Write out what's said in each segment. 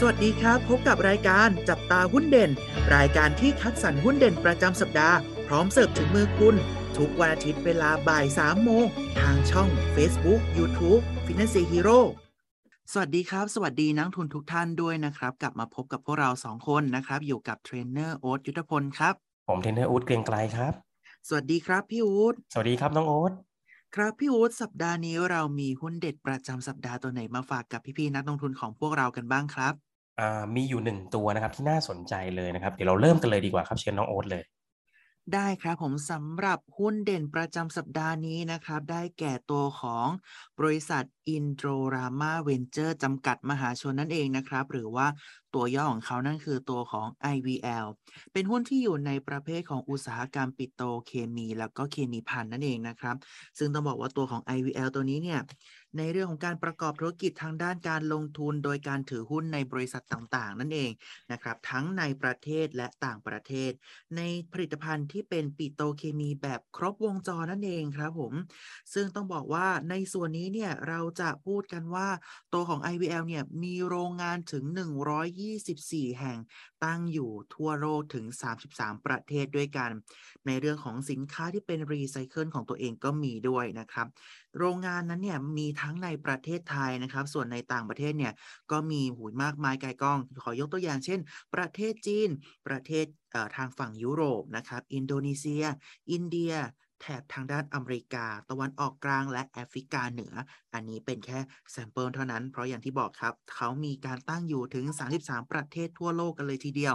สวัสดีครับ พบกับรายการจับตาหุ้นเด่น รายการที่คัดสรรหุ้นเด่นประจำสัปดาห์ พร้อมเสิร์ฟถึงมือคุณ ทุกวันอาทิตย์เวลาบ่าย3โมง ทางช่อง Facebook YouTube Finance Hero สวัสดีครับ สวัสดีนักลงทุนทุกท่านด้วยนะครับ กลับมาพบกับพวกเราสองคนนะครับ อยู่กับเทรนเนอร์โอ๊ตยุทธพลครับ ผมเทรนเนอร์อู๊ดเกรียงไกลครับ สวัสดีครับพี่อู๊ดสวัสดีครับน้องโอ๊ตครับพี่อู๊ดสัปดาห์นี้เรามีหุ้นเด็ดประจำสัปดาห์ตัวไหนมาฝากกับพี่ๆนักลงทุนของพวกเรากันบ้างครับอ่า มีอยู่หนึ่งตัวนะครับที่น่าสนใจเลยนะครับ เดี๋ยวเราเริ่มกันเลยดีกว่าครับเชิญน้องโอ๊ตเลย ได้ครับผมสำหรับหุ้นเด่นประจำสัปดาห์นี้นะครับ ได้แก่ตัวของบริษัท อินโ o รามาเวนเจอร์จำกัดมหาชนนั่นเองนะครับ หรือว่าตัวย่อของเขานั่นคือตัวของ IVL เป็นหุ้นที่อยู่ในประเภทของอุตสาหกรรมปิโตเคมี แล้วก็เคมีพันนั่นเองนะครับ ซึ่งต้องบอกว่าตัวของ IVL ตัวนี้เนี่ยในเรื่องของการประกอบธุรกิจทางด้านการลงทุนโดยการถือหุ้นในบริษัทต่างๆ นั่นเองนะครับทั้งในประเทศและต่างประเทศ ในผลิตภัณฑ์ที่เป็นปิโตเคมีแบบครบวงจรนั่นเองครับผมซึ่งต้องบอกว่าในส่วนนี้เนี่ยเราจะพูดกันว่าตัวของ IVL เนี่ยมีโรงงานถึง 124 แห่งตั้งอยู่ทั่วโลกถึง 33 ประเทศด้วยกัน ในเรื่องของสินค้าที่เป็นรีไซเคิลของตัวเองก็มีด้วยนะครับ โรงงานนั้นเนี่ยมีทั้งในประเทศไทยนะครับ ส่วนในต่างประเทศเนี่ยก็มีอยู่มากมายก่ายกอง ขอยกตัวอย่างเช่น ประเทศจีน ประเทศทางฝั่งยุโรปนะครับ อินโดนีเซีย อินเดีย แถบทางด้านอเมริกา ตะวันออกกลางและแอฟริกาเหนือ อันนี้เป็นแค่ sample เท่านั้น เพราะอย่างที่บอกครับ เขามีการตั้งอยู่ถึง 33 ประเทศทั่วโลกกันเลยทีเดียว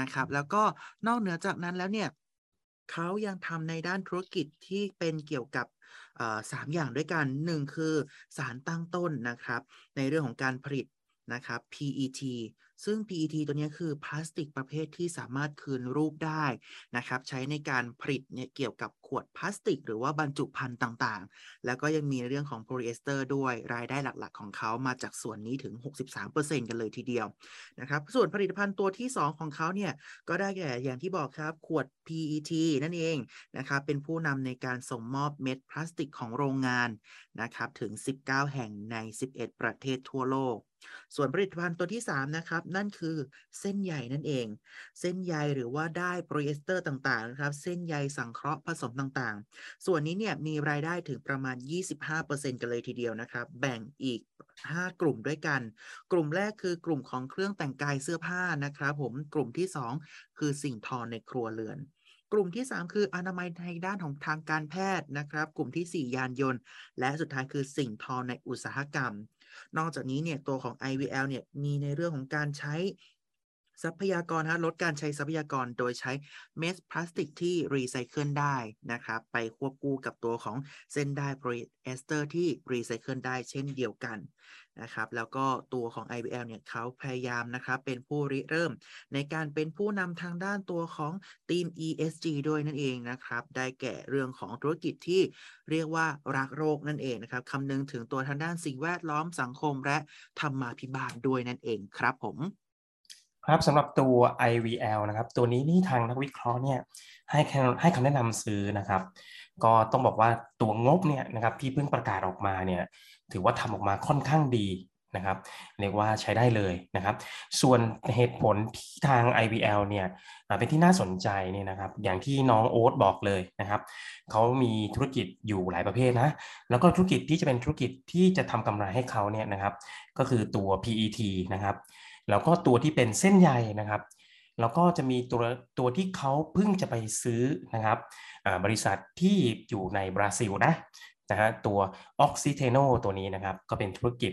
นะครับ แล้วก็นอกเหนือจากนั้นแล้วเนี่ยเขายังทำในด้านธุรกิจที่เป็นเกี่ยวกับสามอย่างด้วยกันหนึ่งคือสารตั้งต้นนะครับ ในเรื่องของการผลิต นะครับ PET ซึ่ง PET ตัวนี้คือพลาสติกประเภทที่สามารถคืนรูปได้นะครับ ใช้ในการผลิตเนี่ยเกี่ยวกับขวดพลาสติก หรือว่าบรรจุภัณฑ์ต่างๆ แล้วก็ยังมีเรื่องของโพลีเอสเตอร์ด้วยรายได้หลักๆ ของเขามาจากส่วนนี้ถึง 63%กันเลยทีเดียวนะครับ ส่วนผลิตภัณฑ์ตัวที่ 2 ของเขาเนี่ยก็ได้แก่อย่างที่บอกครับขวด PET นั่นเองนะครับเป็นผู้นำในการส่งมอบเม็ดพลาสติกของโรงงานนะครับถึง 19 แห่งใน 11 ประเทศทั่วโลก ส่วนผลิตภัณฑ์ตัวที่ 3 นะครับ นั่นคือเส้นใยนั่นเอง เส้นใยหรือว่าด้ายโพลีเอสเตอร์ต่างๆนะครับ เส้นใยสังเคราะห์ผสมต่างๆ ส่วนนี้เนี่ยมีรายได้ถึงประมาณ 25%กันเลยทีเดียวนะครับ แบ่งอีก 5 กลุ่มด้วยกัน กลุ่มแรกคือกลุ่มของเครื่องแต่งกายเสื้อผ้านะครับ ผมกลุ่มที่ 2 คือสิ่งทอในครัวเรือน กลุ่มที่ 3 คืออนามัยในด้านของทางการแพทย์นะครับ กลุ่มทีสี่ 4 ยานยนต์ และสุดท้ายคือสิ่งทอในอุตสาหกรรม นอกจากนี้เนี่ยตัวของ IVL เนี่ยมีในเรื่องของการใช้ ทรัพยากรฮะลดการใช้ทรัพยากรโดยใช้เม็ดพลาสติกที่รีไซเคิลได้นะครับไปควบคู่กับตัวของเส้นด้ายโพลีเอสเตอร์ที่รีไซเคิลได้เช่นเดียวกันนะครับแล้วก็ตัวของ IVL เนี่ยเขาพยายามนะครับเป็นผู้ริเริ่ม ในการเป็นผู้นำทางด้านตัวของทีม ESG ด้วยนั่นเองนะครับได้แก่เรื่องของธุรกิจที่เรียกว่ารักโรคนั่นเองนะครับคำนึงถึงตัวทางด้านสิ่งแวดล้อมสังคมและธรรมาภิบาลด้วยนั่นเองครับผม ครับสำหรับตัว IVL นะครับ ตัวนี้นี่ทางนักวิเคราะห์เนี่ยให้ให้คำแนะนำซื้อนะครับ ก็ต้องบอกว่าตัวงบเนี่ยนะครับที่เพิ่งประกาศออกมาเนี่ยถือว่าทำออกมาค่อนข้างดีนะครับเรียกว่าใช้ได้เลยนะครับ ส่วนเหตุผลที่ทาง IVL เนี่ยเป็นที่น่าสนใจเนี่ยนะครับอย่างที่น้องโอ๊ตบอกเลยนะครับเขามีธุรกิจอยู่หลายประเภทนะแล้วก็ธุรกิจที่จะเป็นธุรกิจที่จะทำกำไรให้เขาเนี่ยนะครับก็คือตัว PET นะครับ แล้วก็ตัวที่เป็นเส้นใยนะครับ แล้วก็จะมีตัวตัวที่เขาเพิ่งจะไปซื้อนะครับบริษัทที่อยู่ในบราซิลนะนะฮะตัว Oxiteno ตัวนี้นะครับ ก็เป็นธุรกิจ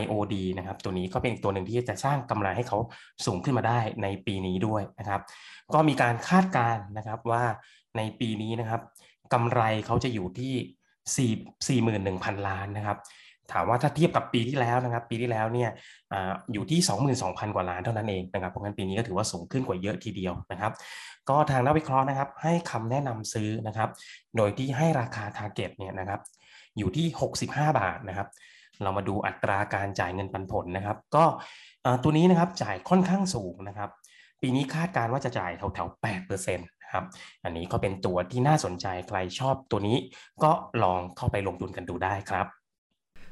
IOD นะครับ ตัวนี้ก็เป็นอีกตัวหนึ่งที่จะสร้างกำไรให้เขาสูงขึ้นมาได้ในปีนี้ด้วยนะครับ ก็มีการคาดการณ์นะครับว่าในปีนี้นะครับกำไรเขาจะอยู่ที่4 41,000 ล้านนะครับ ถามว่าถ้าเทียบกับปีที่แล้วนะครับ ปีที่แล้วเนี่ยออยู่ที่ 22,000 กว่าล้านเท่านั้นเองนะครับเพราะงั้นปีนี้ก็ถือว่าสูงขึ้นกว่าเยอะทีเดียวนะครับ ก็ทางนักวิเคราะห์นะครับ ให้คำแนะนำซื้อนะครับ โดยที่ให้ราคา t a r g e t เนี่ยนะครับ อยู่ที่ 65 บาทนะครับ เรามาดูอัตราการจ่ายเงินปันผลนะครับ ก็ตัวนี้นะครับจ่ายค่อนข้างสูงนะครับ ปีนี้คาดการว่าจะจ่ายแถวๆ8%นะครับอันนี้ก็เป็นตัวที่น่าสนใจใครชอบตัวนี้ก็ลองเข้าไปลงทุนกันดูได้ครับ